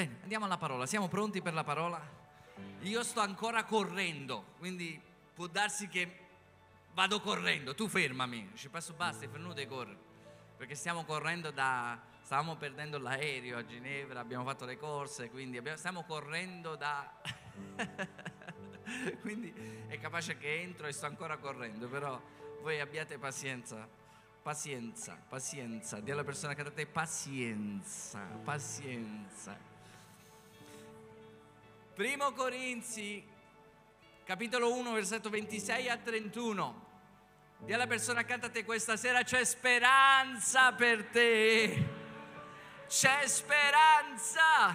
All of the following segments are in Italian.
Bene, andiamo alla parola. Siamo pronti per la parola? Io sto ancora correndo, quindi può darsi che vado correndo. Tu fermami. Ci passo basta, è venuto e corri. Perché stiamo correndo da... Stavamo perdendo l'aereo a Ginevra, abbiamo fatto le corse, quindi abbiamo, stiamo correndo da... quindi è capace che entro e sto ancora correndo, però voi abbiate pazienza, pazienza, pazienza. Dì alla persona che da te pazienza, pazienza. Primo Corinzi, capitolo 1, versetto 26 a 31. Dì alla persona accanto a te questa sera c'è speranza per te. C'è speranza.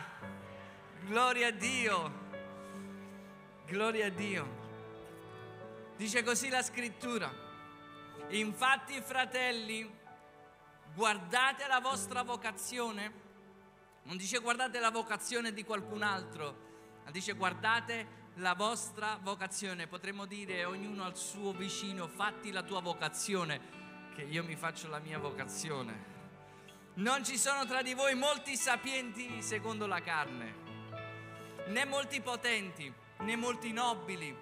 Gloria a Dio. Gloria a Dio. Dice così la scrittura. Infatti, fratelli, guardate la vostra vocazione. Non dice guardate la vocazione di qualcun altro, dice guardate la vostra vocazione. Potremmo dire ognuno al suo vicino, fatti la tua vocazione, che io mi faccio la mia vocazione. Non ci sono tra di voi molti sapienti secondo la carne, né molti potenti, né molti nobili,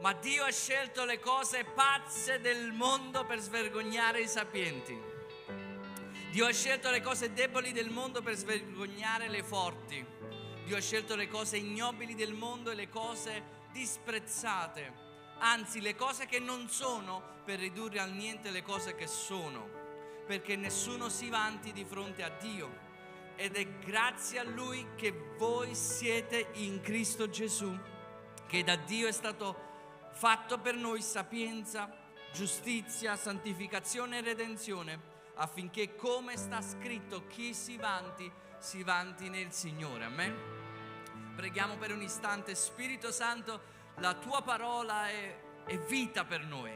ma Dio ha scelto le cose pazze del mondo per svergognare i sapienti. Dio ha scelto le cose deboli del mondo per svergognare le forti. Dio ha scelto le cose ignobili del mondo e le cose disprezzate, anzi le cose che non sono per ridurre al niente le cose che sono perché nessuno si vanti di fronte a Dio. Ed è grazie a Lui che voi siete in Cristo Gesù, che da Dio è stato fatto per noi sapienza, giustizia, santificazione e redenzione, affinché come sta scritto chi si vanti, si vanti nel Signore. Amen. Preghiamo per un istante, Spirito Santo, la tua parola è, è vita per noi.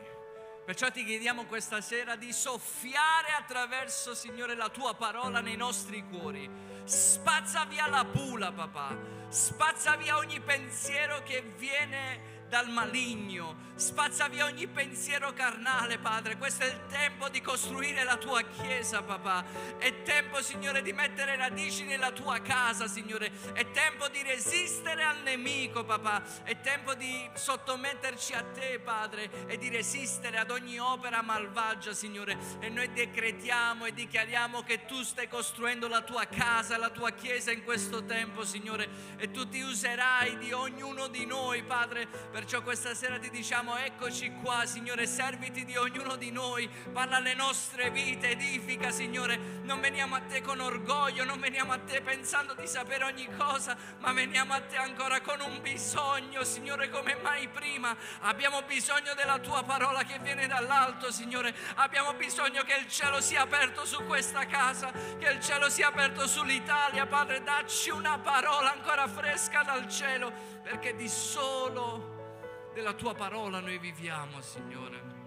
Perciò ti chiediamo questa sera di soffiare attraverso, Signore, la tua parola nei nostri cuori. Spazza via la pula, papà. Spazza via ogni pensiero che viene dal maligno, spazza via ogni pensiero carnale, Padre. Questo è il tempo di costruire la tua chiesa, papà. È tempo, Signore, di mettere radici nella tua casa, Signore. È tempo di resistere al nemico, papà. È tempo di sottometterci a te, Padre, e di resistere ad ogni opera malvagia, Signore. E noi decretiamo e dichiariamo che tu stai costruendo la tua casa, la tua chiesa in questo tempo, Signore. E tu ti userai di ognuno di noi, Padre, per Perciò questa sera ti diciamo eccoci qua, Signore, serviti di ognuno di noi, parla alle nostre vite, edifica, Signore. Non veniamo a te con orgoglio, non veniamo a te pensando di sapere ogni cosa, ma veniamo a te ancora con un bisogno, Signore, come mai prima. Abbiamo bisogno della tua parola che viene dall'alto, Signore. Abbiamo bisogno che il cielo sia aperto su questa casa, che il cielo sia aperto sull'Italia, Padre. Dacci una parola ancora fresca dal cielo, perché di solo della tua parola noi viviamo, Signore.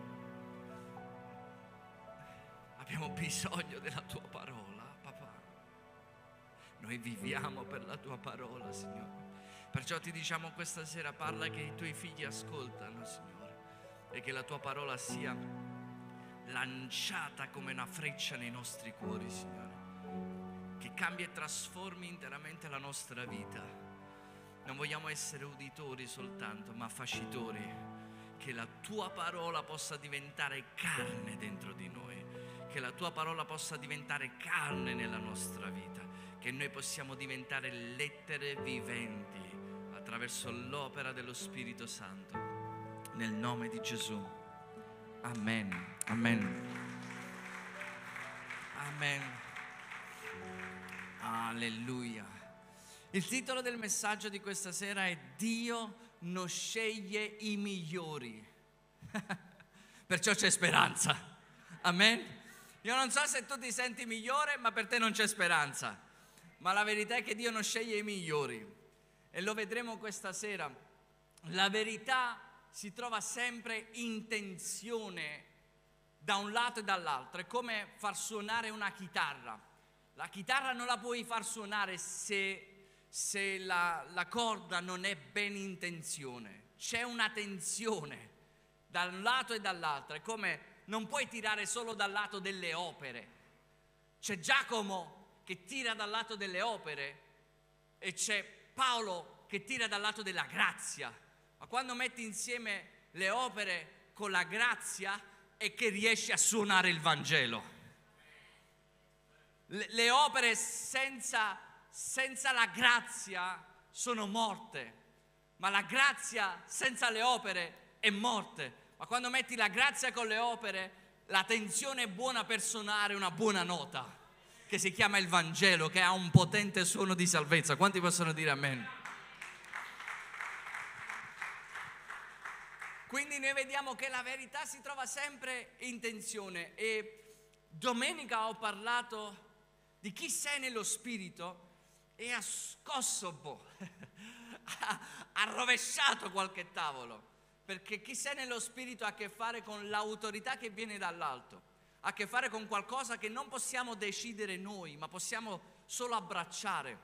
Abbiamo bisogno della tua parola, papà. Noi viviamo per la tua parola, Signore. Perciò ti diciamo questa sera, parla che i tuoi figli ascoltano, Signore, e che la tua parola sia lanciata come una freccia nei nostri cuori, Signore, che cambia e trasformi interamente la nostra vita non vogliamo essere uditori soltanto, ma facitori. Che la tua parola possa diventare carne dentro di noi, che la tua parola possa diventare carne nella nostra vita, che noi possiamo diventare lettere viventi attraverso l'opera dello Spirito Santo. Nel nome di Gesù. Amen. Amen. Amen. Alleluia. Il titolo del messaggio di questa sera è Dio non sceglie i migliori. Perciò c'è speranza. Amen. Io non so se tu ti senti migliore, ma per te non c'è speranza. Ma la verità è che Dio non sceglie i migliori. E lo vedremo questa sera. La verità si trova sempre in tensione da un lato e dall'altro. È come far suonare una chitarra. La chitarra non la puoi far suonare se se la, la corda non è ben in tensione, c'è una tensione da un lato e dall'altro, è come non puoi tirare solo dal lato delle opere. C'è Giacomo che tira dal lato delle opere e c'è Paolo che tira dal lato della grazia, ma quando metti insieme le opere con la grazia è che riesci a suonare il Vangelo. Le, le opere senza, senza la grazia sono morte, ma la grazia senza le opere è morte. Ma quando metti la grazia con le opere, la tensione è buona per suonare una buona nota, che si chiama il Vangelo, che ha un potente suono di salvezza. Quanti possono dire amen? Quindi noi vediamo che la verità si trova sempre in tensione e domenica ho parlato di chi sei nello spirito e ha scosso po', ha rovesciato qualche tavolo perché chi sei nello spirito ha a che fare con l'autorità che viene dall'alto, ha a che fare con qualcosa che non possiamo decidere noi, ma possiamo solo abbracciare,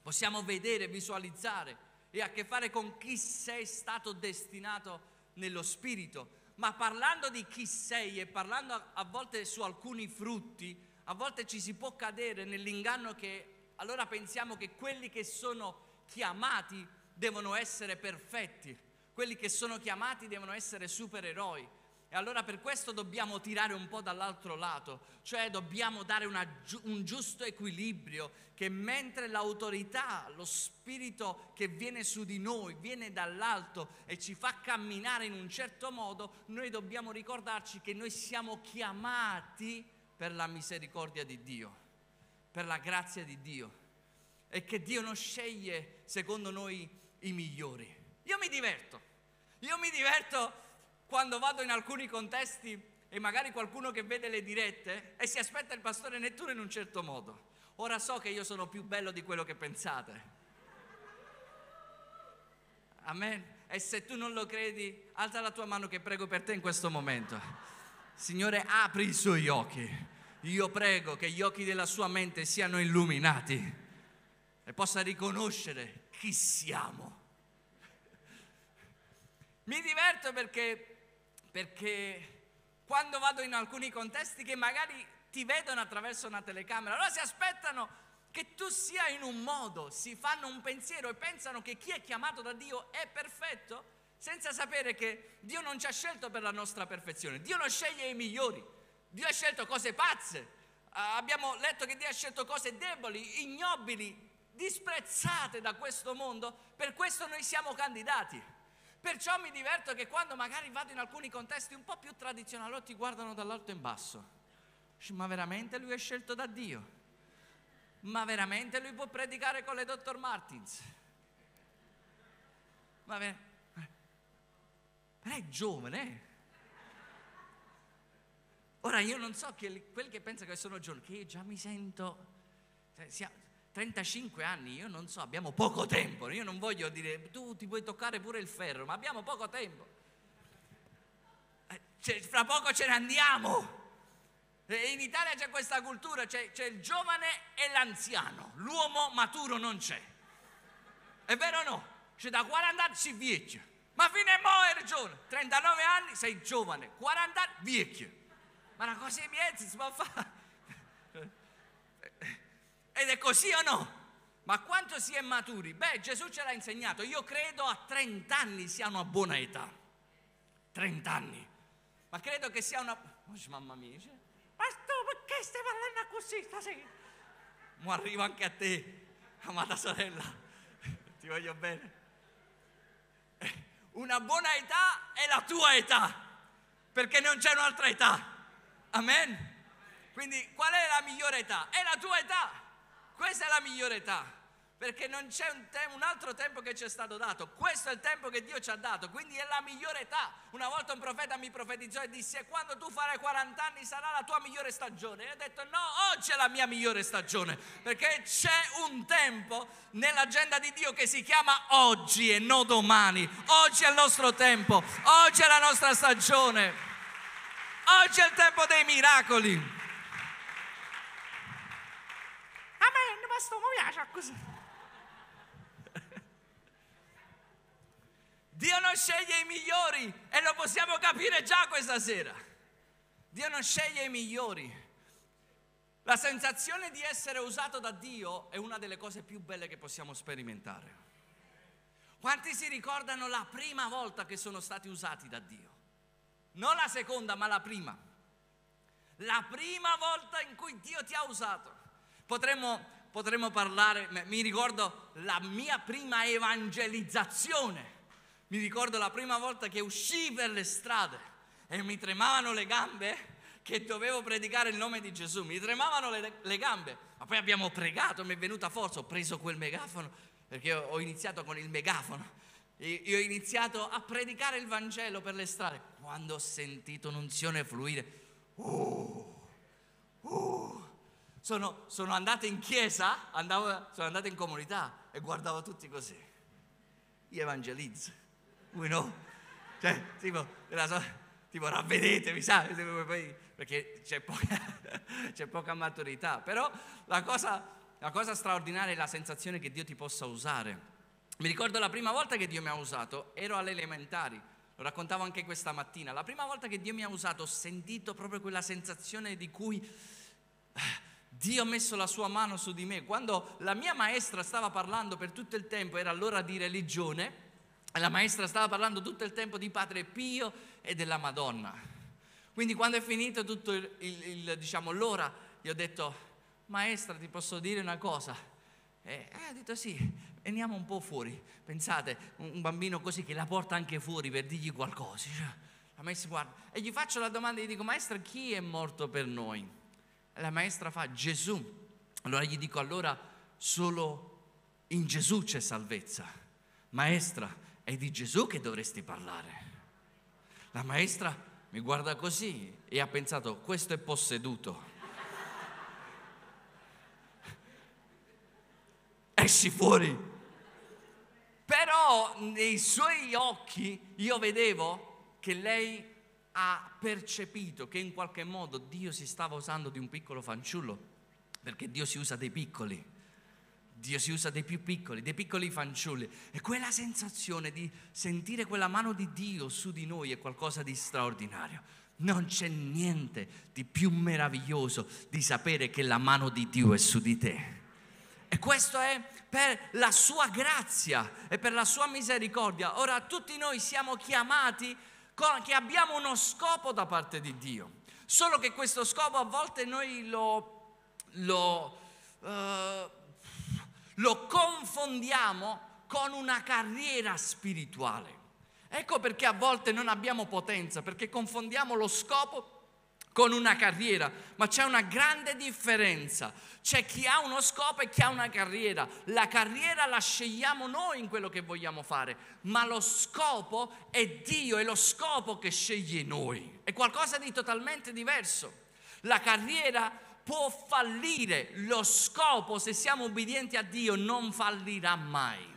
possiamo vedere, visualizzare e ha a che fare con chi sei stato destinato nello spirito. Ma parlando di chi sei e parlando a, a volte su alcuni frutti, a volte ci si può cadere nell'inganno che allora pensiamo che quelli che sono chiamati devono essere perfetti. Quelli che sono chiamati devono essere supereroi. E allora per questo dobbiamo tirare un po' dall'altro lato, cioè dobbiamo dare una, un giusto equilibrio che mentre l'autorità, lo spirito che viene su di noi, viene dall'alto e ci fa camminare in un certo modo, noi dobbiamo ricordarci che noi siamo chiamati per la misericordia di Dio, per la grazia di Dio e che Dio non sceglie secondo noi i migliori. Io mi diverto, io mi diverto quando vado in alcuni contesti e magari qualcuno che vede le dirette e si aspetta il pastore Nettuno in un certo modo. Ora so che io sono più bello di quello che pensate. Amen. E se tu non lo credi, alza la tua mano che prego per te in questo momento. Signore, apri i suoi occhi. Io prego che gli occhi della sua mente siano illuminati e possa riconoscere chi siamo. Mi diverto perché, perché quando vado in alcuni contesti che magari ti vedono attraverso una telecamera, allora si aspettano che tu sia in un modo, si fanno un pensiero e pensano che chi è chiamato da Dio è perfetto, senza sapere che Dio non ci ha scelto per la nostra perfezione, Dio non sceglie i migliori, Dio ha scelto cose pazze, abbiamo letto che Dio ha scelto cose deboli, ignobili, disprezzate da questo mondo, per questo noi siamo candidati. Perciò mi diverto che quando magari vado in alcuni contesti un po' più tradizionali, ti guardano dall'alto in basso. Ma veramente lui è scelto da Dio? Ma veramente lui può predicare con le dottor Martins? Ma ver- è giovane. Eh? Ora io non so che quelli che pensano che sono giovani, che io già mi sento, cioè, 35 anni, io non so, abbiamo poco tempo, io non voglio dire tu ti puoi toccare pure il ferro, ma abbiamo poco tempo. Eh, cioè, fra poco ce ne andiamo. In Italia c'è questa cultura, c'è, c'è il giovane e l'anziano, l'uomo maturo non c'è. È vero o no? C'è da 40 anni si vecchia, ma fino a mo' hai ragione, 39 anni sei giovane, 40 anni vecchio. Ma una cosa di miezzi si può fare. Ed è così o no? Ma quanto si è maturi? Beh, Gesù ce l'ha insegnato. Io credo a 30 anni sia una buona età. 30 anni. Ma credo che sia una... Mamma mia, cioè, ma tu perché stai parlando così stasera? Ma arrivo anche a te, amata sorella. Ti voglio bene. Una buona età è la tua età, perché non c'è un'altra età. Amen. Quindi qual è la migliore età? È la tua età. Questa è la migliore età, perché non c'è un, te- un, altro tempo che ci è stato dato, questo è il tempo che Dio ci ha dato, quindi è la migliore età. Una volta un profeta mi profetizzò e disse, quando tu farai 40 anni sarà la tua migliore stagione. E ho detto, no, oggi è la mia migliore stagione, perché c'è un tempo nell'agenda di Dio che si chiama oggi e non domani. Oggi è il nostro tempo, oggi è la nostra stagione, oggi è il tempo dei miracoli. questo mi piace così. Dio non sceglie i migliori e lo possiamo capire già questa sera. Dio non sceglie i migliori. La sensazione di essere usato da Dio è una delle cose più belle che possiamo sperimentare. Quanti si ricordano la prima volta che sono stati usati da Dio? Non la seconda, ma la prima. La prima volta in cui Dio ti ha usato. Potremmo, potremmo parlare, mi ricordo la mia prima evangelizzazione. Mi ricordo la prima volta che uscii per le strade e mi tremavano le gambe che dovevo predicare il nome di Gesù, mi tremavano le, le gambe, ma poi abbiamo pregato, mi è venuta forza, ho preso quel megafono, perché ho iniziato con il megafono, io ho iniziato a predicare il Vangelo per le strade, quando ho sentito un'unzione fluire, uh, uh, sono, sono andato in chiesa, andavo, sono andato in comunità e guardavo tutti così, io evangelizzo, voi no, cioè tipo, tipo ravvedetevi, sai, perché c'è poca, c'è poca maturità, però la cosa, la cosa straordinaria è la sensazione che Dio ti possa usare. Mi ricordo la prima volta che Dio mi ha usato, ero alle elementari, lo raccontavo anche questa mattina, la prima volta che Dio mi ha usato ho sentito proprio quella sensazione di cui eh, Dio ha messo la sua mano su di me. Quando la mia maestra stava parlando per tutto il tempo, era l'ora di religione, e la maestra stava parlando tutto il tempo di Padre Pio e della Madonna. Quindi quando è finito tutto il, il, il, diciamo, l'ora, gli ho detto, maestra ti posso dire una cosa? E eh, ha detto sì, veniamo un po' fuori. Pensate, un bambino così che la porta anche fuori per dirgli qualcosa. Cioè, la maestra guarda e gli faccio la domanda e gli dico, maestra chi è morto per noi? La maestra fa Gesù. Allora gli dico, allora solo in Gesù c'è salvezza. Maestra, è di Gesù che dovresti parlare. La maestra mi guarda così e ha pensato, questo è posseduto. Esci fuori. Però nei suoi occhi io vedevo che lei ha percepito che in qualche modo Dio si stava usando di un piccolo fanciullo, perché Dio si usa dei piccoli. Dio si usa dei più piccoli, dei piccoli fanciulli. E quella sensazione di sentire quella mano di Dio su di noi è qualcosa di straordinario. Non c'è niente di più meraviglioso di sapere che la mano di Dio è su di te. E questo è per la sua grazia e per la sua misericordia. Ora tutti noi siamo chiamati che abbiamo uno scopo da parte di Dio. Solo che questo scopo a volte noi lo, lo uh, lo confondiamo con una carriera spirituale. Ecco perché a volte non abbiamo potenza, perché confondiamo lo scopo con una carriera, ma c'è una grande differenza. C'è chi ha uno scopo e chi ha una carriera. La carriera la scegliamo noi in quello che vogliamo fare, ma lo scopo è Dio, è lo scopo che sceglie noi. È qualcosa di totalmente diverso. La carriera può fallire, lo scopo, se siamo obbedienti a Dio, non fallirà mai.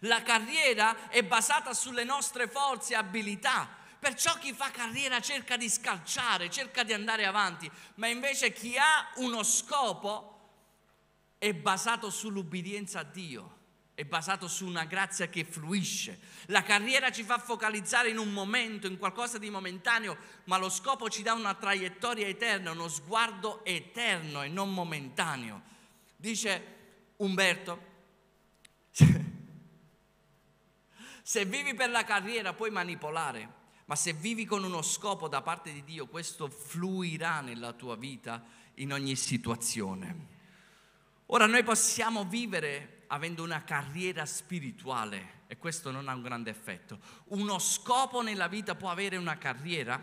La carriera è basata sulle nostre forze e abilità. Perciò chi fa carriera cerca di scalciare, cerca di andare avanti, ma invece chi ha uno scopo è basato sull'ubbidienza a Dio è basato su una grazia che fluisce. La carriera ci fa focalizzare in un momento, in qualcosa di momentaneo, ma lo scopo ci dà una traiettoria eterna, uno sguardo eterno e non momentaneo. Dice Umberto, se vivi per la carriera puoi manipolare, ma se vivi con uno scopo da parte di Dio, questo fluirà nella tua vita in ogni situazione. Ora noi possiamo vivere avendo una carriera spirituale e questo non ha un grande effetto. Uno scopo nella vita può avere una carriera,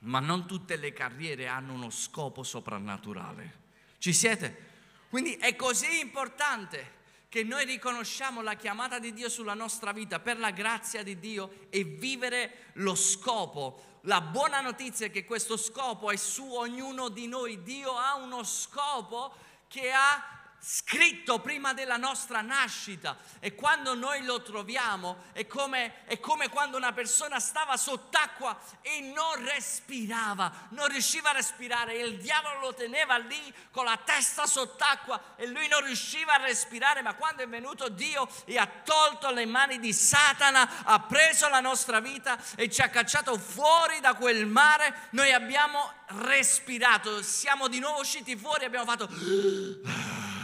ma non tutte le carriere hanno uno scopo soprannaturale. Ci siete? Quindi è così importante che noi riconosciamo la chiamata di Dio sulla nostra vita per la grazia di Dio e vivere lo scopo. La buona notizia è che questo scopo è su ognuno di noi. Dio ha uno scopo che ha scritto prima della nostra nascita. E quando noi lo troviamo è come, è come quando una persona stava sott'acqua e non respirava, non riusciva a respirare. Il diavolo lo teneva lì con la testa sott'acqua e lui non riusciva a respirare, ma quando è venuto Dio e ha tolto le mani di Satana, ha preso la nostra vita e ci ha cacciato fuori da quel mare, noi abbiamo respirato, siamo di nuovo usciti fuori, abbiamo fatto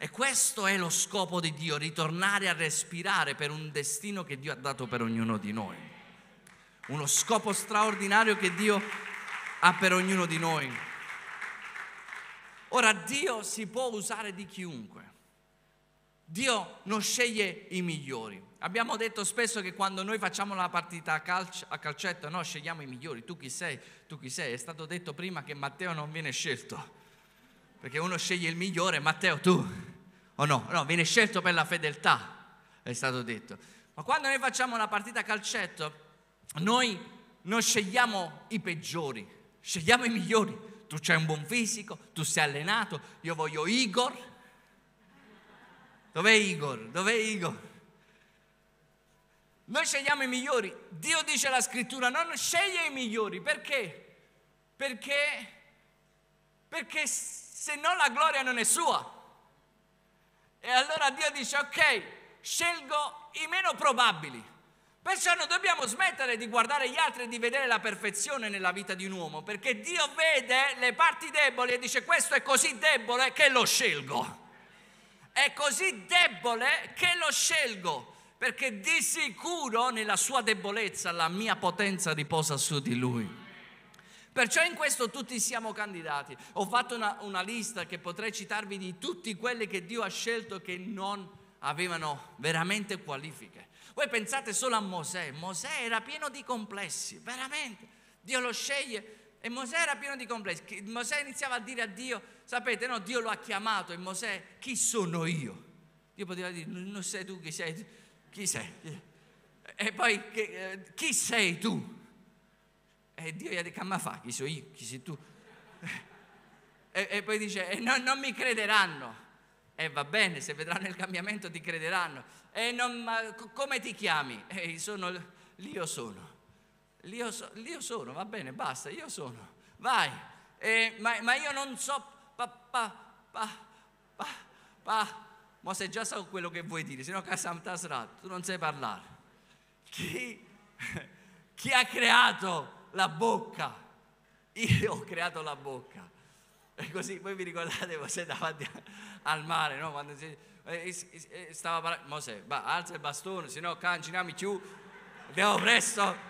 e questo è lo scopo di Dio, ritornare a respirare per un destino che Dio ha dato per ognuno di noi. Uno scopo straordinario che Dio ha per ognuno di noi. Ora Dio si può usare di chiunque. Dio non sceglie i migliori. Abbiamo detto spesso che quando noi facciamo la partita a, calcio, a calcetto, noi scegliamo i migliori. Tu chi sei? Tu chi sei? È stato detto prima che Matteo non viene scelto. Perché uno sceglie il migliore, Matteo tu o no? No, viene scelto per la fedeltà, è stato detto. Ma quando noi facciamo una partita a calcetto, noi non scegliamo i peggiori, scegliamo i migliori. Tu c'hai un buon fisico, tu sei allenato, io voglio Igor. Dov'è Igor? Dov'è Igor? Noi scegliamo i migliori. Dio dice la scrittura, non sceglie i migliori. Perché? Perché, perché se no la gloria non è sua. E allora Dio dice, ok, scelgo i meno probabili. Perciò non dobbiamo smettere di guardare gli altri e di vedere la perfezione nella vita di un uomo, perché Dio vede le parti deboli e dice questo è così debole che lo scelgo. È così debole che lo scelgo, perché di sicuro nella sua debolezza la mia potenza riposa su di lui. Perciò in questo tutti siamo candidati. Ho fatto una, una, lista che potrei citarvi di tutti quelli che Dio ha scelto che non avevano veramente qualifiche. Voi pensate solo a Mosè. Mosè era pieno di complessi, veramente. Dio lo sceglie e Mosè era pieno di complessi. Mosè iniziava a dire a Dio, sapete, no, Dio lo ha chiamato e Mosè, chi sono io? Dio poteva dire, non sei tu chi sei, chi sei? E poi, chi sei tu? E Dio gli ha detto, ma fa, chi sono io, chi sei tu? E, e poi dice, e no, non mi crederanno. E va bene, se vedranno il cambiamento ti crederanno. E non, ma come ti chiami? E sono, l'io sono. L'io, so, l'io sono, va bene, basta, io sono. Vai. E, ma, ma, io non so, pa, pa, pa, pa, pa. Ma se già so quello che vuoi dire, se no Kasam Tasrat, tu non sai parlare. Chi, chi ha creato la bocca. Io ho creato la bocca. E così, voi vi ricordate Mosè davanti al mare, no? Quando si, stava parlando, Mosè, va, alza il bastone, se no canciniamo più, andiamo presto.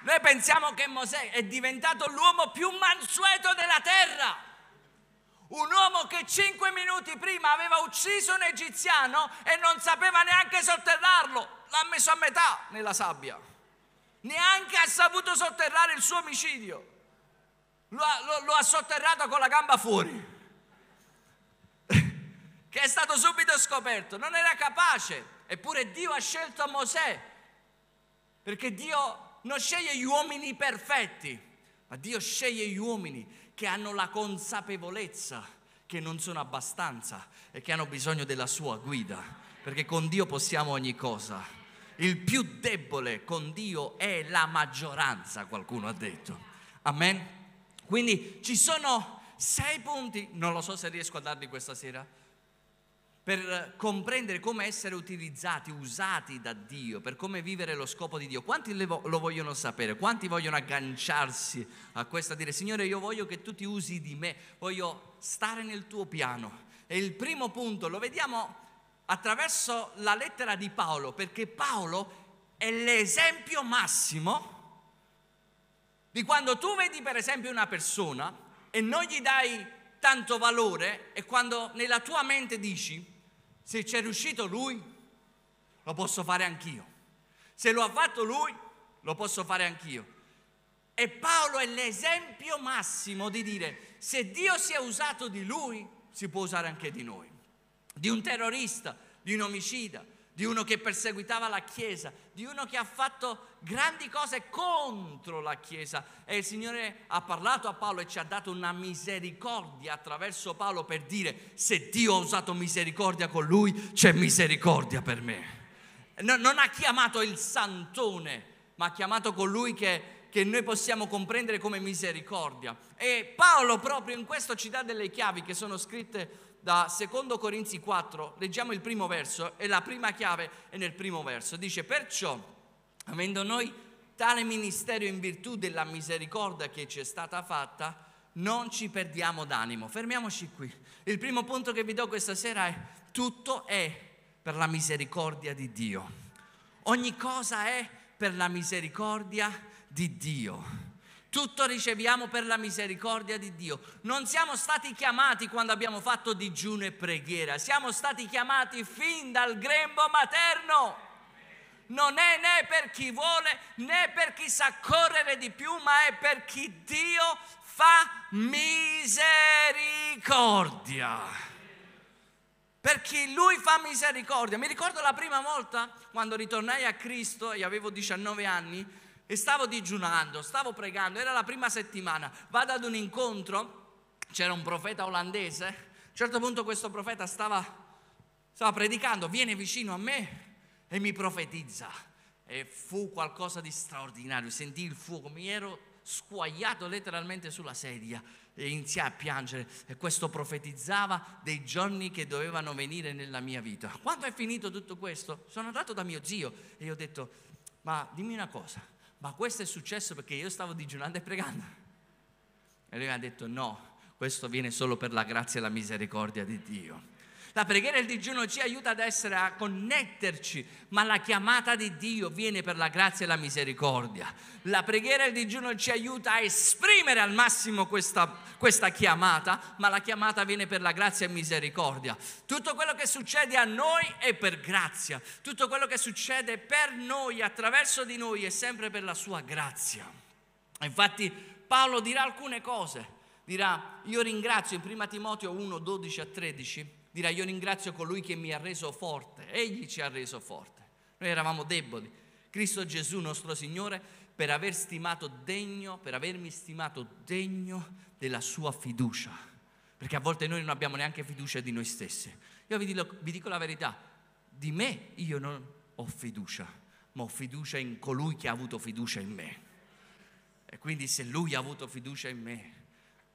Noi pensiamo che Mosè è diventato l'uomo più mansueto della terra. Un uomo che cinque minuti prima aveva ucciso un egiziano e non sapeva neanche sotterrarlo, l'ha messo a metà nella sabbia. Neanche ha saputo sotterrare il suo omicidio. Lo ha, lo, lo ha sotterrato con la gamba fuori. che è stato subito scoperto. Non era capace. Eppure Dio ha scelto Mosè. Perché Dio non sceglie gli uomini perfetti, ma Dio sceglie gli uomini che hanno la consapevolezza che non sono abbastanza e che hanno bisogno della sua guida, perché con Dio possiamo ogni cosa. Il più debole con Dio è la maggioranza, qualcuno ha detto. Amen. Quindi ci sono sei punti, non lo so se riesco a darvi questa sera, per comprendere come essere utilizzati, usati da Dio, per come vivere lo scopo di Dio. Quanti lo vogliono sapere? Quanti vogliono agganciarsi a questo, a dire Signore io voglio che tu ti usi di me, voglio stare nel tuo piano. E il primo punto lo vediamo attraverso la lettera di Paolo, perché Paolo è l'esempio massimo di quando tu vedi per esempio una persona e non gli dai tanto valore e quando nella tua mente dici se c'è riuscito lui, lo posso fare anch'io. Se lo ha fatto lui, lo posso fare anch'io. E Paolo è l'esempio massimo di dire, se Dio si è usato di lui, si può usare anche di noi. Di un terrorista, di un omicida, di uno che perseguitava la Chiesa, di uno che ha fatto grandi cose contro la Chiesa e il Signore ha parlato a Paolo e ci ha dato una misericordia attraverso Paolo per dire se Dio ha usato misericordia con lui, c'è misericordia per me. No, non ha chiamato il santone, ma ha chiamato colui che, che noi possiamo comprendere come misericordia. E Paolo proprio in questo ci dà delle chiavi che sono scritte da 2 Corinzi 4, leggiamo il primo verso e la prima chiave è nel primo verso. Dice, perciò, avendo noi tale ministero in virtù della misericordia che ci è stata fatta, non ci perdiamo d'animo. Fermiamoci qui. Il primo punto che vi do questa sera è tutto è per la misericordia di Dio. Ogni cosa è per la misericordia di Dio. Tutto riceviamo per la misericordia di Dio. Non siamo stati chiamati quando abbiamo fatto digiuno e preghiera, siamo stati chiamati fin dal grembo materno. Non è né per chi vuole né per chi sa correre di più, ma è per chi Dio fa misericordia. Per chi lui fa misericordia. Mi ricordo la prima volta quando ritornai a Cristo e avevo 19 anni e stavo digiunando, stavo pregando, era la prima settimana, vado ad un incontro, c'era un profeta olandese, a un certo punto questo profeta stava, stava predicando, viene vicino a me e mi profetizza e fu qualcosa di straordinario, sentì il fuoco, mi ero squagliato letteralmente sulla sedia e iniziai a piangere e questo profetizzava dei giorni che dovevano venire nella mia vita. Quando è finito tutto questo, sono andato da mio zio e gli ho detto, ma dimmi una cosa, ma questo è successo perché io stavo digiunando e pregando. E lui mi ha detto no, questo avviene solo per la grazia e la misericordia di Dio. La preghiera e il digiuno ci aiuta ad essere, a connetterci, ma la chiamata di Dio viene per la grazia e la misericordia. La preghiera e il digiuno ci aiuta a esprimere al massimo questa, questa chiamata, ma la chiamata viene per la grazia e misericordia. Tutto quello che succede a noi è per grazia, tutto quello che succede per noi, attraverso di noi, è sempre per la sua grazia. Infatti Paolo dirà alcune cose, dirà, io ringrazio in 1 Timoteo 1, 12 a 13, dirà io ringrazio colui che mi ha reso forte, egli ci ha reso forte. Noi eravamo deboli. Cristo Gesù nostro Signore per aver stimato degno, per avermi stimato degno della sua fiducia. Perché a volte noi non abbiamo neanche fiducia di noi stessi. Io vi dico, vi dico la verità, di me io non ho fiducia, ma ho fiducia in colui che ha avuto fiducia in me. E quindi se lui ha avuto fiducia in me,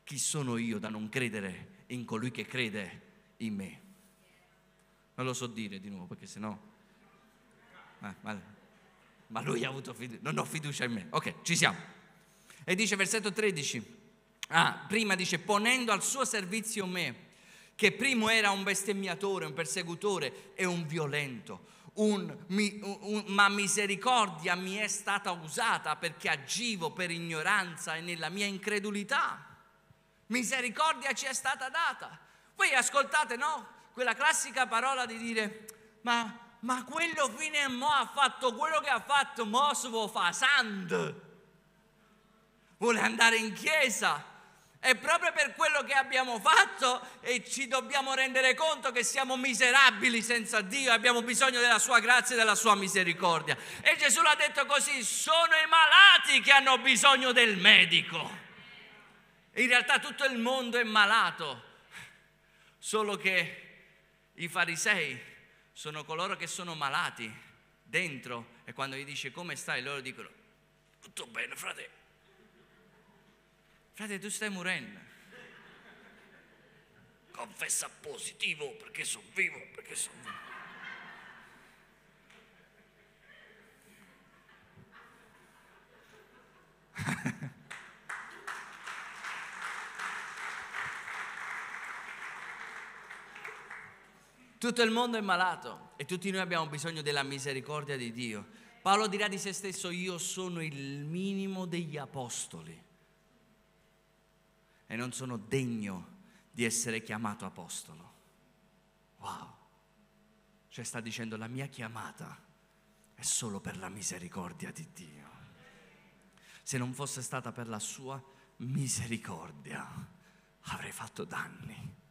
chi sono io da non credere in colui che crede in me. Non lo so dire di nuovo perché sennò... Ma, ma, ma lui ha avuto fiducia, non ho fiducia in me. Ok, ci siamo. E dice versetto 13, ah, prima dice ponendo al suo servizio me, che primo era un bestemmiatore, un persecutore e un violento. Un, un, ma misericordia mi è stata usata perché agivo per ignoranza e nella mia incredulità. Misericordia ci è stata data. Voi ascoltate, no? Quella classica parola di dire, ma, ma quello fine mo ha fatto quello che ha fatto, mo si può fare sand. Vuole andare in chiesa. È proprio per quello che abbiamo fatto e ci dobbiamo rendere conto che siamo miserabili senza Dio, abbiamo bisogno della sua grazia e della sua misericordia. E Gesù l'ha detto così, sono i malati che hanno bisogno del medico. In realtà tutto il mondo è malato, Solo che i farisei sono coloro che sono malati dentro e quando gli dice come stai loro dicono tutto bene frate. Frate tu stai morendo. Confessa positivo perché sono vivo, perché sono vivo. Tutto il mondo è malato e tutti noi abbiamo bisogno della misericordia di Dio. Paolo dirà di se stesso, io sono il minimo degli apostoli e non sono degno di essere chiamato apostolo. Wow. Cioè sta dicendo la mia chiamata è solo per la misericordia di Dio. Se non fosse stata per la sua misericordia, avrei fatto danni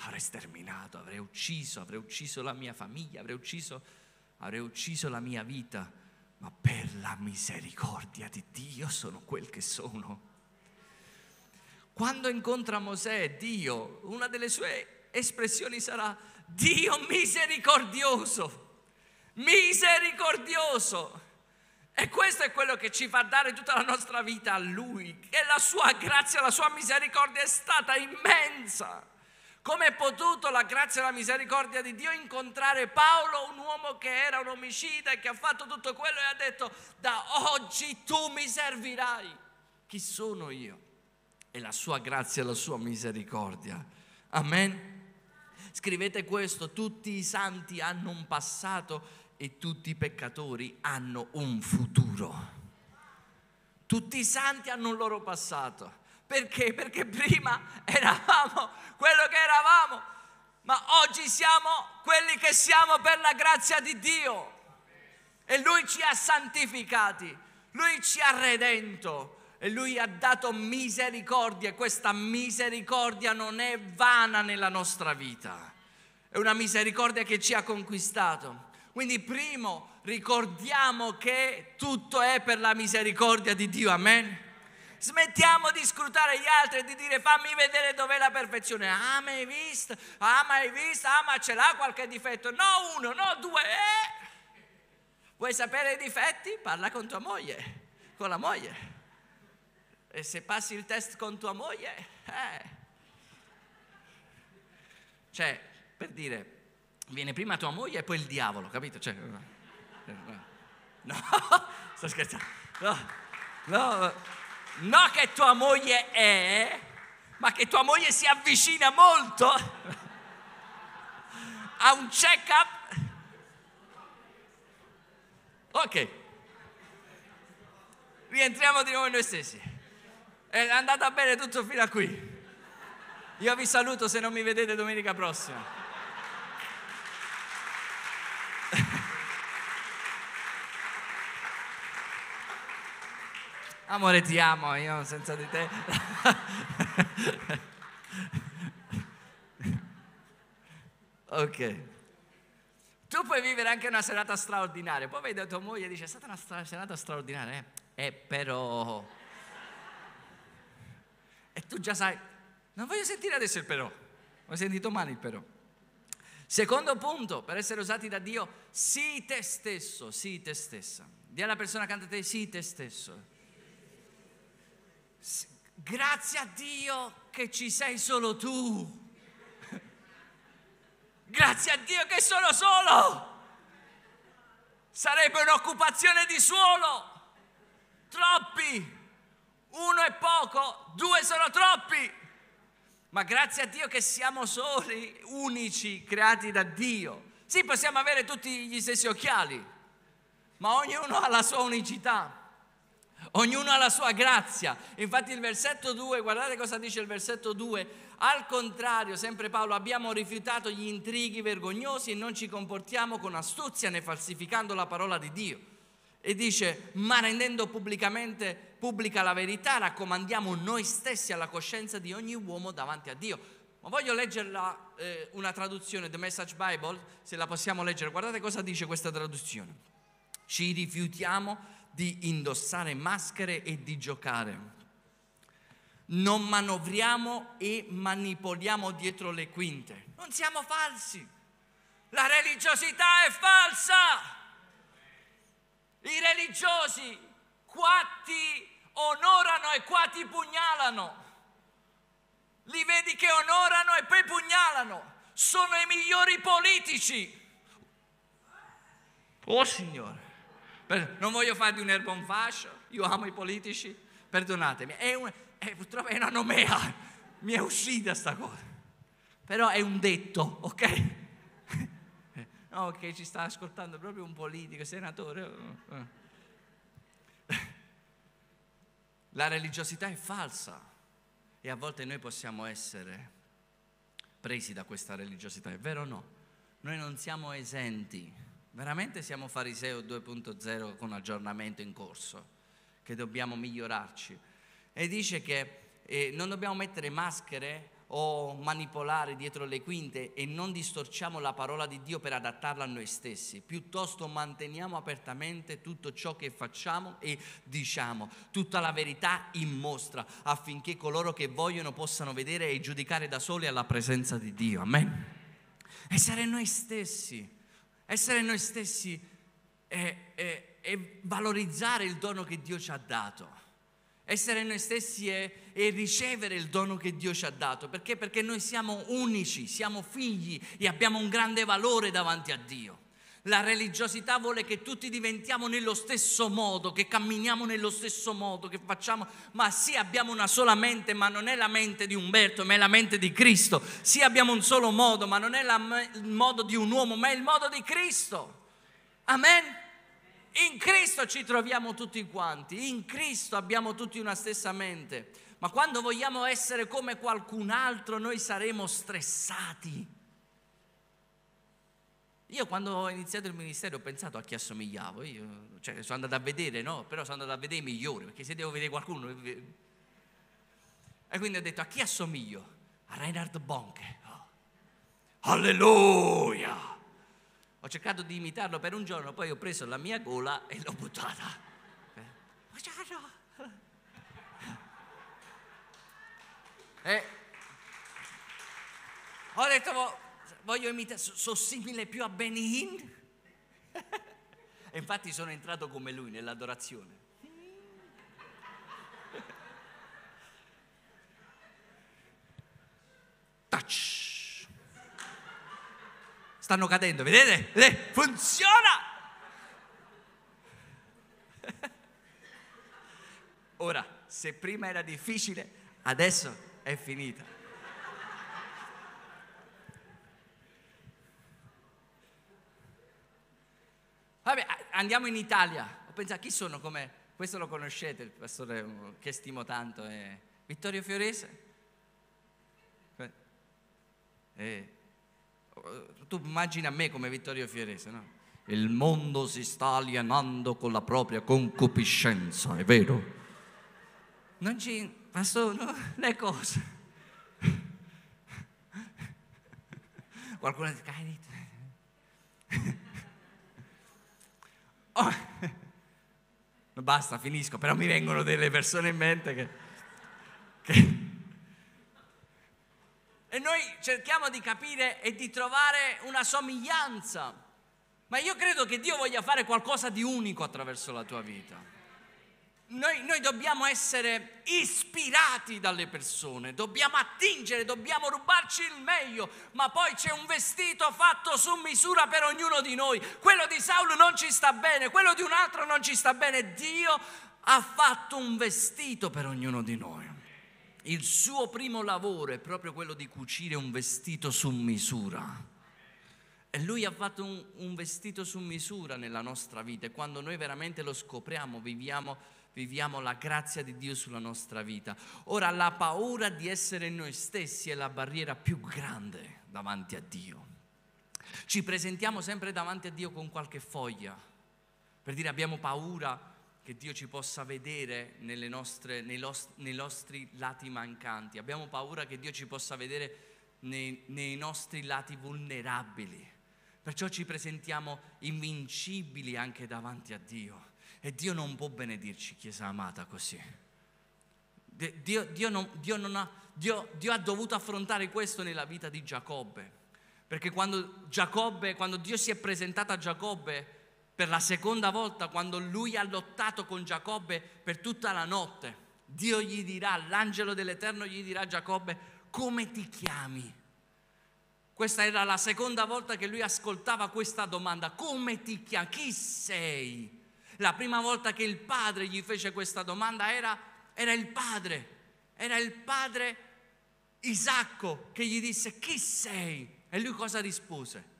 avrei sterminato, avrei ucciso, avrei ucciso la mia famiglia, avrei ucciso, avrei ucciso la mia vita. ma per la misericordia di Dio sono quel che sono. Quando incontra Mosè, Dio, una delle sue espressioni sarà Dio misericordioso, misericordioso. E questo è quello che ci fa dare tutta la nostra vita a Lui. E la sua grazia, la sua misericordia è stata immensa. Come è potuto la grazia e la misericordia di Dio incontrare Paolo, un uomo che era un omicida e che ha fatto tutto quello e ha detto, da oggi tu mi servirai. Chi sono io? E la sua grazia e la sua misericordia. Amen. Scrivete questo, tutti i santi hanno un passato e tutti i peccatori hanno un futuro. Tutti i santi hanno un loro passato. Perché? Perché prima eravamo quello che eravamo, ma oggi siamo quelli che siamo per la grazia di Dio. E Lui ci ha santificati, Lui ci ha redento e Lui ha dato misericordia. Questa misericordia non è vana nella nostra vita, è una misericordia che ci ha conquistato. Quindi primo ricordiamo che tutto è per la misericordia di Dio, amen. Smettiamo di scrutare gli altri e di dire fammi vedere dov'è la perfezione. Ah, ma hai visto? Ah, ma hai visto? Ah, ma ce l'ha qualche difetto? No, uno, no, due. Eh. Vuoi sapere i difetti? Parla con tua moglie, con la moglie. E se passi il test con tua moglie, eh. Cioè, per dire, viene prima tua moglie e poi il diavolo, capito? Cioè, no, sto scherzando. No, no, no che tua moglie è, ma che tua moglie si avvicina molto a un check-up. Ok, rientriamo di nuovo in noi stessi. È andata bene tutto fino a qui. Io vi saluto se non mi vedete domenica prossima. Amore, ti amo, io senza di te. ok. Tu puoi vivere anche una serata straordinaria. Poi vedi tua moglie e dice: È stata una serata straordinaria. Eh, eh però. E tu già sai, non voglio sentire adesso il però. Ho sentito male il però. Secondo punto, per essere usati da Dio, sii te stesso, sii te stessa. Dì alla persona accanto a te, sii te stesso. Grazie a Dio che ci sei solo tu. Grazie a Dio che sono solo. Sarebbe un'occupazione di suolo. Troppi. Uno è poco, due sono troppi. Ma grazie a Dio che siamo soli, unici, creati da Dio. Sì, possiamo avere tutti gli stessi occhiali, ma ognuno ha la sua unicità. Ognuno ha la sua grazia. Infatti il versetto 2, guardate cosa dice il versetto 2. Al contrario, sempre Paolo, abbiamo rifiutato gli intrighi vergognosi e non ci comportiamo con astuzia né falsificando la parola di Dio. E dice, ma rendendo pubblicamente pubblica la verità, raccomandiamo noi stessi alla coscienza di ogni uomo davanti a Dio. Ma voglio leggerla eh, una traduzione, The Message Bible, se la possiamo leggere. Guardate cosa dice questa traduzione. Ci rifiutiamo di indossare maschere e di giocare. Non manovriamo e manipoliamo dietro le quinte. Non siamo falsi. La religiosità è falsa. I religiosi qua ti onorano e qua ti pugnalano. Li vedi che onorano e poi pugnalano. Sono i migliori politici. Oh Signore non voglio farvi un erbo un fascio, io amo i politici, perdonatemi, è un, è, purtroppo è una nomea, mi è uscita sta cosa, però è un detto, ok? No, ok, ci sta ascoltando proprio un politico, senatore. La religiosità è falsa e a volte noi possiamo essere presi da questa religiosità, è vero o no? Noi non siamo esenti Veramente siamo fariseo 2.0 con aggiornamento in corso, che dobbiamo migliorarci. E dice che eh, non dobbiamo mettere maschere o manipolare dietro le quinte e non distorciamo la parola di Dio per adattarla a noi stessi, piuttosto manteniamo apertamente tutto ciò che facciamo e diciamo, tutta la verità in mostra affinché coloro che vogliono possano vedere e giudicare da soli alla presenza di Dio. Amen. Essere noi stessi, essere noi stessi e, e, e valorizzare il dono che Dio ci ha dato essere noi stessi e, e, ricevere il dono che Dio ci ha dato. Perché? Perché noi siamo unici, siamo figli e abbiamo un grande valore davanti a Dio. La religiosità vuole che tutti diventiamo nello stesso modo, che camminiamo nello stesso modo, che facciamo, ma sì abbiamo una sola mente, ma non è la mente di Umberto, ma è la mente di Cristo. Sì abbiamo un solo modo, ma non è la, il modo di un uomo, ma è il modo di Cristo. Amen. In Cristo ci troviamo tutti quanti, in Cristo abbiamo tutti una stessa mente, ma quando vogliamo essere come qualcun altro noi saremo stressati. Io quando ho iniziato il ministero ho pensato a chi assomigliavo, io cioè, sono andato a vedere, no? Però sono andato a vedere i migliori, perché se devo vedere qualcuno... E quindi ho detto a chi assomiglio? A Reinhard Bonke. Oh. Alleluia! Ho cercato di imitarlo per un giorno, poi ho preso la mia gola e l'ho buttata. E ho detto, voglio imitare, sono simile più a Benny e infatti sono entrato come lui nell'adorazione. Touch stanno cadendo, vedete? vedete? Funziona! Ora, se prima era difficile, adesso è finita. Andiamo in Italia. Ho pensato, chi sono come... Questo lo conoscete, il pastore che stimo tanto, è Vittorio Fiorese. Eh, tu immagina me come Vittorio Fiorese, no? Il mondo si sta alienando con la propria concupiscenza, è vero? Non ci... ma sono le cose. Qualcuno dice, oh, basta, finisco, però mi vengono delle persone in mente che, che e noi cerchiamo di capire e di trovare una somiglianza. Ma io credo che Dio voglia fare qualcosa di unico attraverso la tua vita. Noi, noi, dobbiamo essere ispirati dalle persone, dobbiamo attingere, dobbiamo rubarci il meglio, ma poi c'è un vestito fatto su misura per ognuno di noi. Quello di Saulo non ci sta bene, quello di un altro non ci sta bene. Dio ha fatto un vestito per ognuno di noi il suo primo lavoro è proprio quello di cucire un vestito su misura. E lui ha fatto un, un, vestito su misura nella nostra vita e quando noi veramente lo scopriamo, viviamo, viviamo la grazia di Dio sulla nostra vita. Ora la paura di essere noi stessi è la barriera più grande davanti a Dio. Ci presentiamo sempre davanti a Dio con qualche foglia per dire abbiamo paura che Dio ci possa vedere nostre, nei, los, nei, nostri lati mancanti, abbiamo paura che Dio ci possa vedere nei, nei nostri lati vulnerabili. Perciò ci presentiamo invincibili anche davanti a Dio. E Dio non può benedirci, Chiesa amata, così. Dio, Dio, non, Dio, non ha, Dio, ha dovuto affrontare questo nella vita di Giacobbe. Perché quando, Giacobbe, quando Dio si è presentato a Giacobbe, per la seconda volta quando lui ha lottato con Giacobbe per tutta la notte. Dio gli dirà, l'angelo dell'Eterno gli dirà a Giacobbe, come ti chiami? Questa era la seconda volta che lui ascoltava questa domanda, come ti chiami? Chi sei? La prima volta che il padre gli fece questa domanda era, era il padre, era il padre Isacco che gli disse, chi sei? E lui cosa rispose?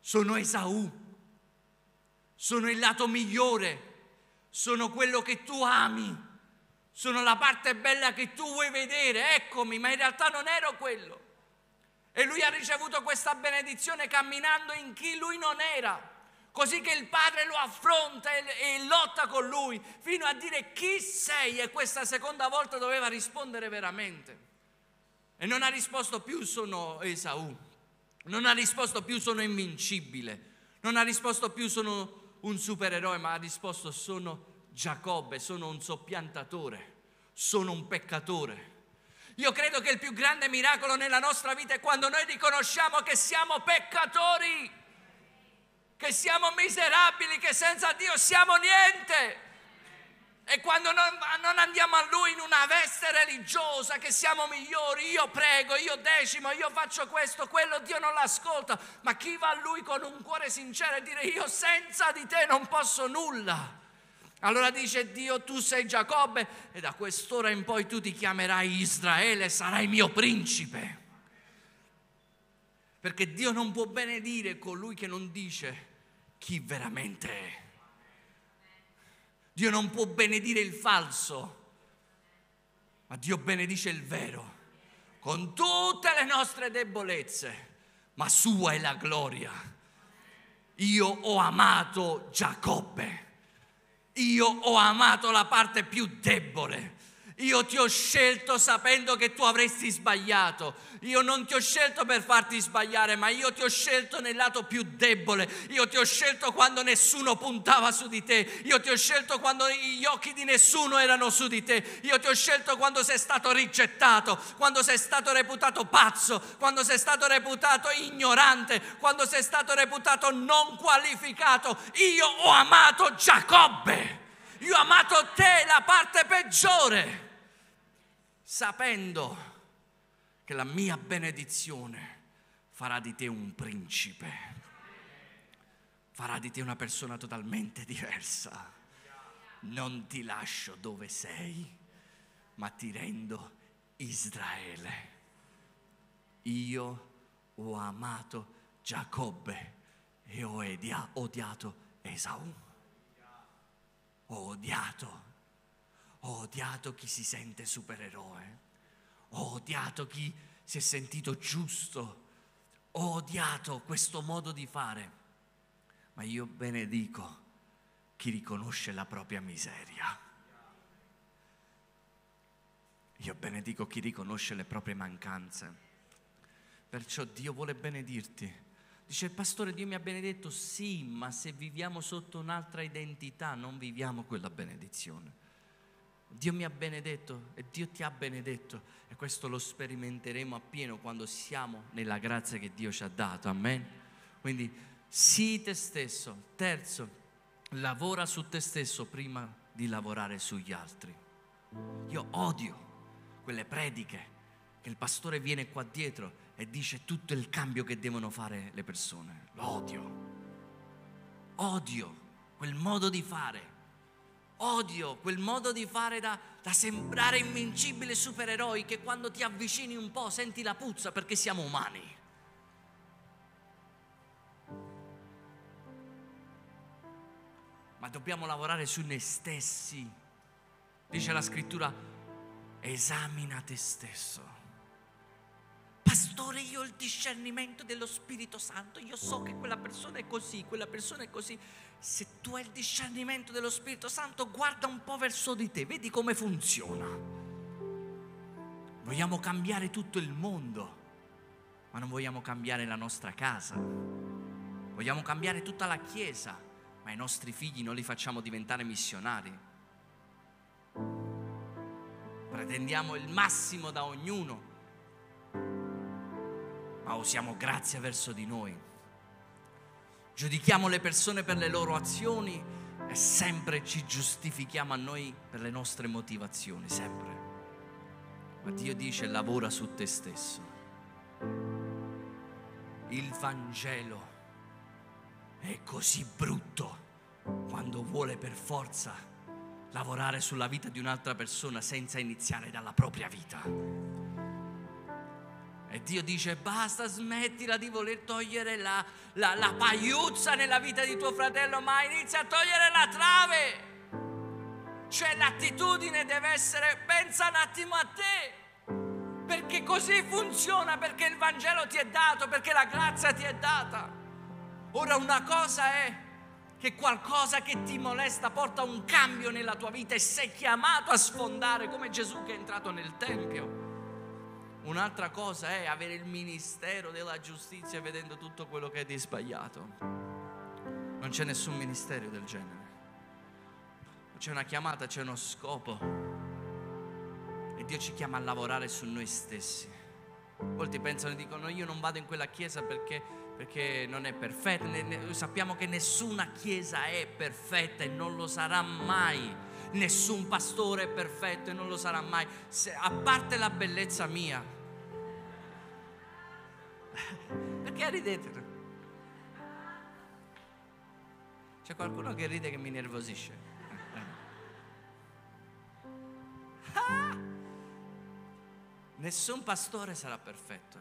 Sono Esaù sono il lato migliore, sono quello che tu ami, sono la parte bella che tu vuoi vedere, eccomi, ma in realtà non ero quello. E lui ha ricevuto questa benedizione camminando in chi lui non era, così che il padre lo affronta e, e lotta con lui fino a dire chi sei e questa seconda volta doveva rispondere veramente. E non ha risposto più sono Esaù, non ha risposto più sono invincibile, non ha risposto più sono un supereroe, ma ha risposto sono Giacobbe, sono un soppiantatore, sono un peccatore. Io credo che il più grande miracolo nella nostra vita è quando noi riconosciamo che siamo peccatori, che siamo miserabili, che senza Dio siamo niente. E quando non, non, andiamo a Lui in una veste religiosa, che siamo migliori, io prego, io decimo, io faccio questo, quello, Dio non l'ascolta. Ma chi va a Lui con un cuore sincero e dire io senza di te non posso nulla. Allora dice Dio, tu sei Giacobbe e da quest'ora in poi tu ti chiamerai Israele, sarai mio principe. Perché Dio non può benedire colui che non dice chi veramente è. Dio non può benedire il falso, ma Dio benedice il vero, con tutte le nostre debolezze, ma sua è la gloria. Io ho amato Giacobbe, io ho amato la parte più debole io ti ho scelto sapendo che tu avresti sbagliato. Io non ti ho scelto per farti sbagliare, ma io ti ho scelto nel lato più debole. Io ti ho scelto quando nessuno puntava su di te. Io ti ho scelto quando gli occhi di nessuno erano su di te. Io ti ho scelto quando sei stato rigettato, quando sei stato reputato pazzo, quando sei stato reputato ignorante, quando sei stato reputato non qualificato. Io ho amato Giacobbe. Io ho amato te, la parte peggiore sapendo che la mia benedizione farà di te un principe, farà di te una persona totalmente diversa. Non ti lascio dove sei, ma ti rendo Israele. Io ho amato Giacobbe e ho odiato Esaù. Ho odiato ho odiato chi si sente supereroe, ho odiato chi si è sentito giusto, ho odiato questo modo di fare, ma io benedico chi riconosce la propria miseria. Io benedico chi riconosce le proprie mancanze. Perciò Dio vuole benedirti. Dice il pastore, Dio mi ha benedetto, sì, ma se viviamo sotto un'altra identità non viviamo quella benedizione. Dio mi ha benedetto e Dio ti ha benedetto e questo lo sperimenteremo appieno quando siamo nella grazia che Dio ci ha dato. Amen. Quindi sii te stesso. Terzo, lavora su te stesso prima di lavorare sugli altri. Io odio quelle prediche che il pastore viene qua dietro e dice tutto il cambio che devono fare le persone. Lo odio. Odio quel modo di fare Odio quel modo di fare da, da sembrare invincibili e supereroi che quando ti avvicini un po' senti la puzza perché siamo umani. Ma dobbiamo lavorare su noi stessi. Dice la scrittura, esamina te stesso. Pastore, io ho il discernimento dello Spirito Santo, io so che quella persona è così, quella persona è così se tu hai il discernimento dello Spirito Santo, guarda un po' verso di te, vedi come funziona. Vogliamo cambiare tutto il mondo, ma non vogliamo cambiare la nostra casa. Vogliamo cambiare tutta la Chiesa, ma i nostri figli non li facciamo diventare missionari. Pretendiamo il massimo da ognuno, ma usiamo grazia verso di noi giudichiamo le persone per le loro azioni e sempre ci giustifichiamo a noi per le nostre motivazioni, sempre. Ma Dio dice lavora su te stesso. Il Vangelo è così brutto quando vuole per forza lavorare sulla vita di un'altra persona senza iniziare dalla propria vita. E Dio dice basta, smettila di voler togliere la, la, la pagliuzza nella vita di tuo fratello, ma inizia a togliere la trave. Cioè l'attitudine deve essere pensa un attimo a te. Perché così funziona, perché il Vangelo ti è dato, perché la grazia ti è data. Ora una cosa è che qualcosa che ti molesta porta un cambio nella tua vita e sei chiamato a sfondare come Gesù che è entrato nel Tempio Un'altra cosa è avere il ministero della giustizia vedendo tutto quello che è di sbagliato. Non c'è nessun ministero del genere. C'è una chiamata, c'è uno scopo. E Dio ci chiama a lavorare su noi stessi. Molti pensano e dicono io non vado in quella chiesa perché, perché non è perfetta. Sappiamo che nessuna chiesa è perfetta e non lo sarà mai. Nessun pastore è perfetto e non lo sarà mai. Se, a parte la bellezza mia, perché ridete? C'è qualcuno che ride che mi nervosisce. Nessun pastore sarà perfetto.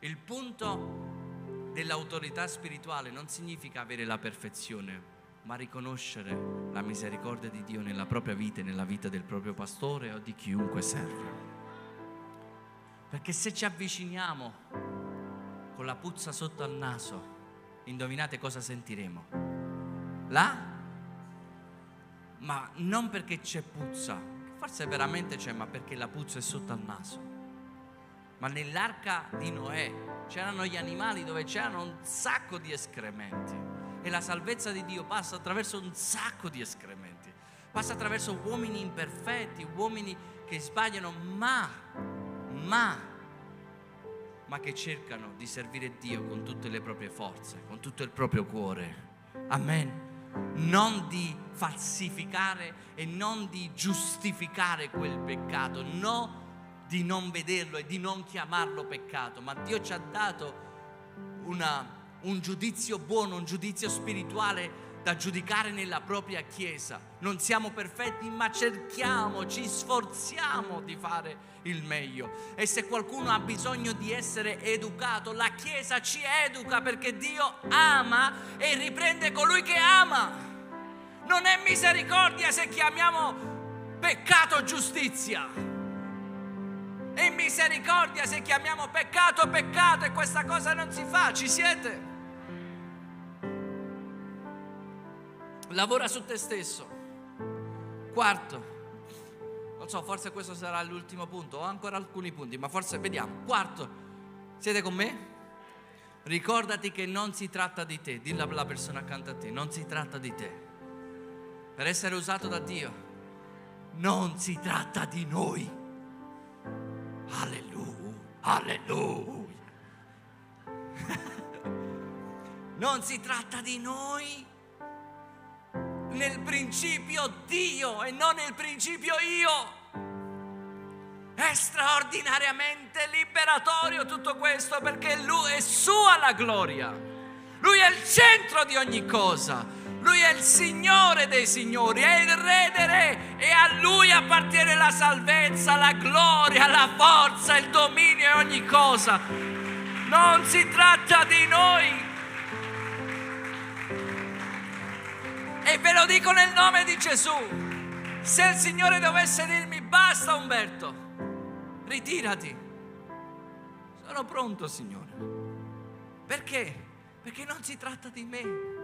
Il punto dell'autorità spirituale non significa avere la perfezione, ma riconoscere la misericordia di Dio nella propria vita e nella vita del proprio pastore o di chiunque serve. Perché se ci avviciniamo con la puzza sotto al naso, indovinate cosa sentiremo? Là? Ma non perché c'è puzza, forse veramente c'è, ma perché la puzza è sotto al naso. Ma nell'arca di Noè c'erano gli animali dove c'erano un sacco di escrementi. E la salvezza di Dio passa attraverso un sacco di escrementi. Passa attraverso uomini imperfetti, uomini che sbagliano, ma, ma ma che cercano di servire Dio con tutte le proprie forze, con tutto il proprio cuore. Amen. Non di falsificare e non di giustificare quel peccato, no di non vederlo e di non chiamarlo peccato, ma Dio ci ha dato una, un giudizio buono, un giudizio spirituale da giudicare nella propria Chiesa. Non siamo perfetti, ma cerchiamo, ci sforziamo di fare il meglio. E se qualcuno ha bisogno di essere educato, la Chiesa ci educa perché Dio ama e riprende colui che ama. Non è misericordia se chiamiamo peccato giustizia. È misericordia se chiamiamo peccato peccato e questa cosa non si fa. Ci siete? Lavora su te stesso. Quarto, non so, forse questo sarà l'ultimo punto, ho ancora alcuni punti, ma forse vediamo. Quarto, siete con me? Ricordati che non si tratta di te, dillo alla persona accanto a te, non si tratta di te. Per essere usato da Dio, non si tratta di noi. Alleluia, alleluia. non si tratta di noi nel principio Dio e non nel principio io. È straordinariamente liberatorio tutto questo perché Lui è sua la gloria. Lui è il centro di ogni cosa. Lui è il Signore dei Signori, è il Re dei Re e a Lui appartiene la salvezza, la gloria, la forza, il dominio e ogni cosa. Non si tratta di noi, E ve lo dico nel nome di Gesù. Se il Signore dovesse dirmi basta Umberto, ritirati. Sono pronto Signore. Perché? Perché non si tratta di me.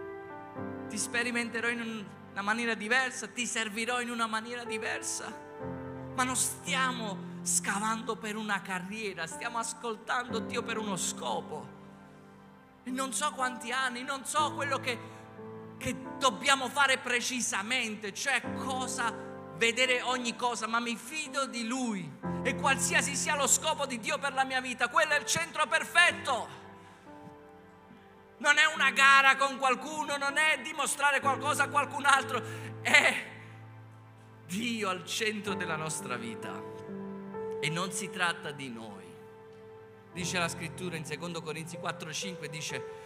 Ti sperimenterò in una maniera diversa, ti servirò in una maniera diversa. Ma non stiamo scavando per una carriera, stiamo ascoltando Dio per uno scopo. E non so quanti anni, non so quello che che dobbiamo fare precisamente, cioè cosa, vedere ogni cosa, ma mi fido di Lui e qualsiasi sia lo scopo di Dio per la mia vita, quello è il centro perfetto. Non è una gara con qualcuno, non è dimostrare qualcosa a qualcun altro, è Dio al centro della nostra vita. E non si tratta di noi. Dice la scrittura in 2 Corinzi 4:5 dice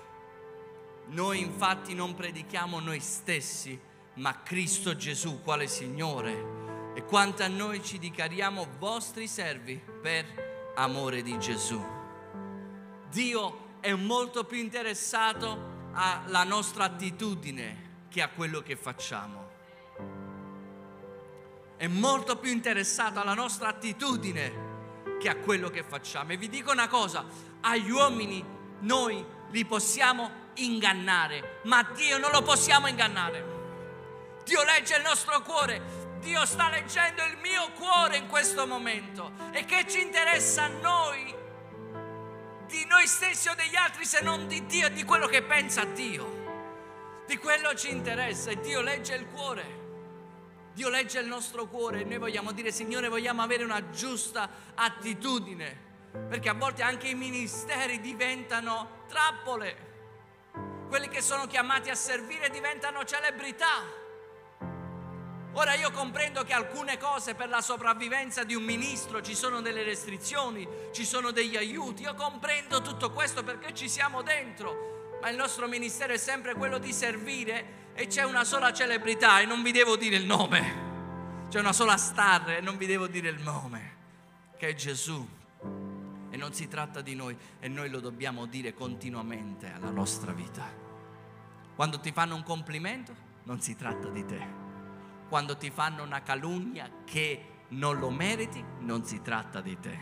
noi infatti non predichiamo noi stessi, ma Cristo Gesù quale Signore. E quanto a noi ci dichiariamo vostri servi per amore di Gesù. Dio è molto più interessato alla nostra attitudine che a quello che facciamo. È molto più interessato alla nostra attitudine che a quello che facciamo. E vi dico una cosa, agli uomini noi li possiamo ingannare, ma Dio non lo possiamo ingannare. Dio legge il nostro cuore, Dio sta leggendo il mio cuore in questo momento. E che ci interessa a noi, di noi stessi o degli altri, se non di Dio e di quello che pensa Dio. Di quello ci interessa e Dio legge il cuore. Dio legge il nostro cuore e noi vogliamo dire, Signore, vogliamo avere una giusta attitudine. Perché a volte anche i ministeri diventano trappole. Quelli che sono chiamati a servire diventano celebrità. Ora io comprendo che alcune cose per la sopravvivenza di un ministro ci sono delle restrizioni, ci sono degli aiuti, io comprendo tutto questo perché ci siamo dentro, ma il nostro ministero è sempre quello di servire e c'è una sola celebrità e non vi devo dire il nome, c'è una sola star e non vi devo dire il nome, che è Gesù. E non si tratta di noi e noi lo dobbiamo dire continuamente alla nostra vita. Quando ti fanno un complimento, non si tratta di te quando ti fanno una calunnia che non lo meriti, non si tratta di te.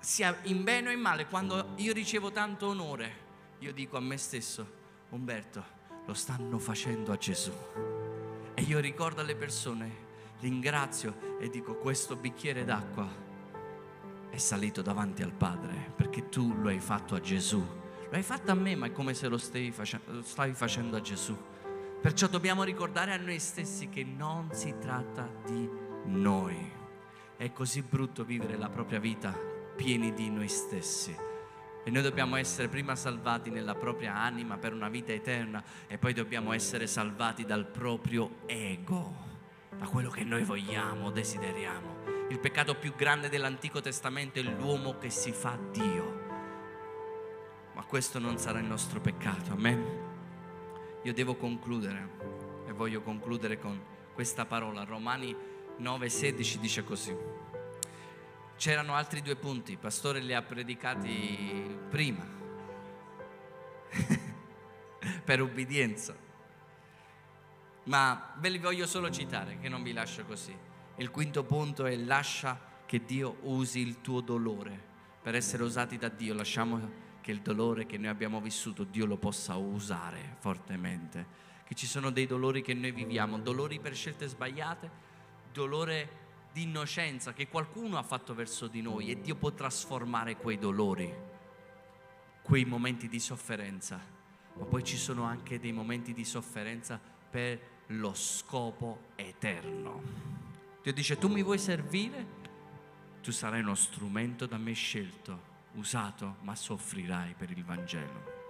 Sia in bene o in male, quando io ricevo tanto onore, io dico a me stesso, Umberto, lo stanno facendo a Gesù. E io ricordo alle persone, ringrazio e dico, questo bicchiere d'acqua è salito davanti al Padre, perché tu lo hai fatto a Gesù. Lo hai fatto a me, ma è come se lo stavi facendo a Gesù. Perciò dobbiamo ricordare a noi stessi che non si tratta di noi. È così brutto vivere la propria vita pieni di noi stessi. E noi dobbiamo essere prima salvati nella propria anima per una vita eterna e poi dobbiamo essere salvati dal proprio ego, da quello che noi vogliamo, desideriamo. Il peccato più grande dell'Antico Testamento è l'uomo che si fa Dio. Ma questo non sarà il nostro peccato, amen. Io devo concludere e voglio concludere con questa parola. Romani 9:16 dice così. C'erano altri due punti, il pastore li ha predicati prima, per ubbidienza. Ma ve li voglio solo citare, che non vi lascio così. Il quinto punto è lascia che Dio usi il tuo dolore per essere usati da Dio. Lasciamo che il dolore che noi abbiamo vissuto Dio lo possa usare fortemente, che ci sono dei dolori che noi viviamo, dolori per scelte sbagliate, dolore di innocenza che qualcuno ha fatto verso di noi e Dio può trasformare quei dolori, quei momenti di sofferenza, ma poi ci sono anche dei momenti di sofferenza per lo scopo eterno. Dio dice tu mi vuoi servire? Tu sarai uno strumento da me scelto usato, ma soffrirai per il Vangelo.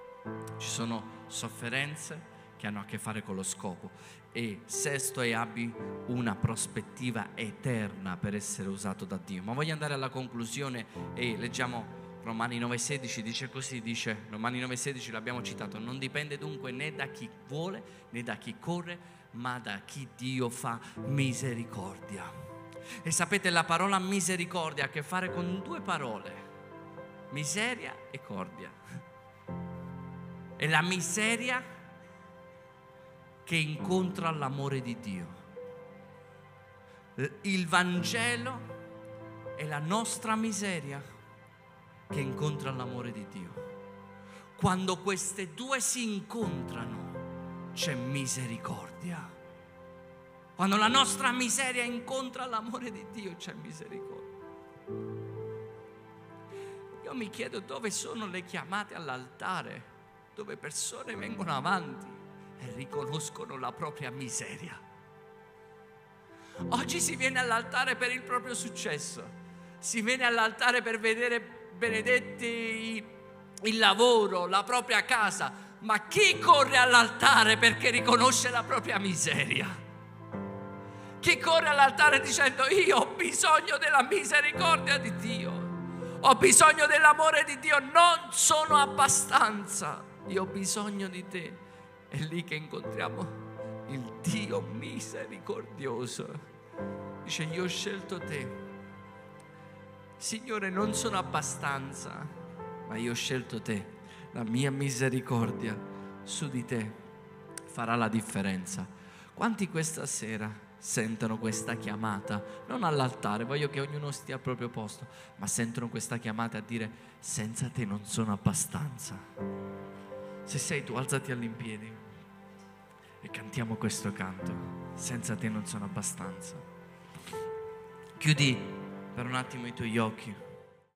Ci sono sofferenze che hanno a che fare con lo scopo. E sesto è abbi una prospettiva eterna per essere usato da Dio. Ma voglio andare alla conclusione e leggiamo Romani 9:16 dice così, dice Romani 9:16 l'abbiamo citato, non dipende dunque né da chi vuole né da chi corre, ma da chi Dio fa misericordia. E sapete la parola misericordia ha a che fare con due parole miseria e cordia. È la miseria che incontra l'amore di Dio. Il Vangelo è la nostra miseria che incontra l'amore di Dio. Quando queste due si incontrano c'è misericordia. Quando la nostra miseria incontra l'amore di Dio c'è misericordia. Io mi chiedo dove sono le chiamate all'altare, dove persone vengono avanti e riconoscono la propria miseria. Oggi si viene all'altare per il proprio successo, si viene all'altare per vedere benedetti il lavoro, la propria casa, ma chi corre all'altare perché riconosce la propria miseria? Chi corre all'altare dicendo io ho bisogno della misericordia di Dio? Ho bisogno dell'amore di Dio, non sono abbastanza, io ho bisogno di te. È lì che incontriamo il Dio misericordioso. Dice, io ho scelto te. Signore, non sono abbastanza, ma io ho scelto te. La mia misericordia su di te farà la differenza. Quanti questa sera sentono questa chiamata, non all'altare, voglio che ognuno stia al proprio posto, ma sentono questa chiamata a dire senza te non sono abbastanza. Se sei tu, alzati all'impiedi e cantiamo questo canto. senza te non sono abbastanza. Chiudi per un attimo i tuoi occhi.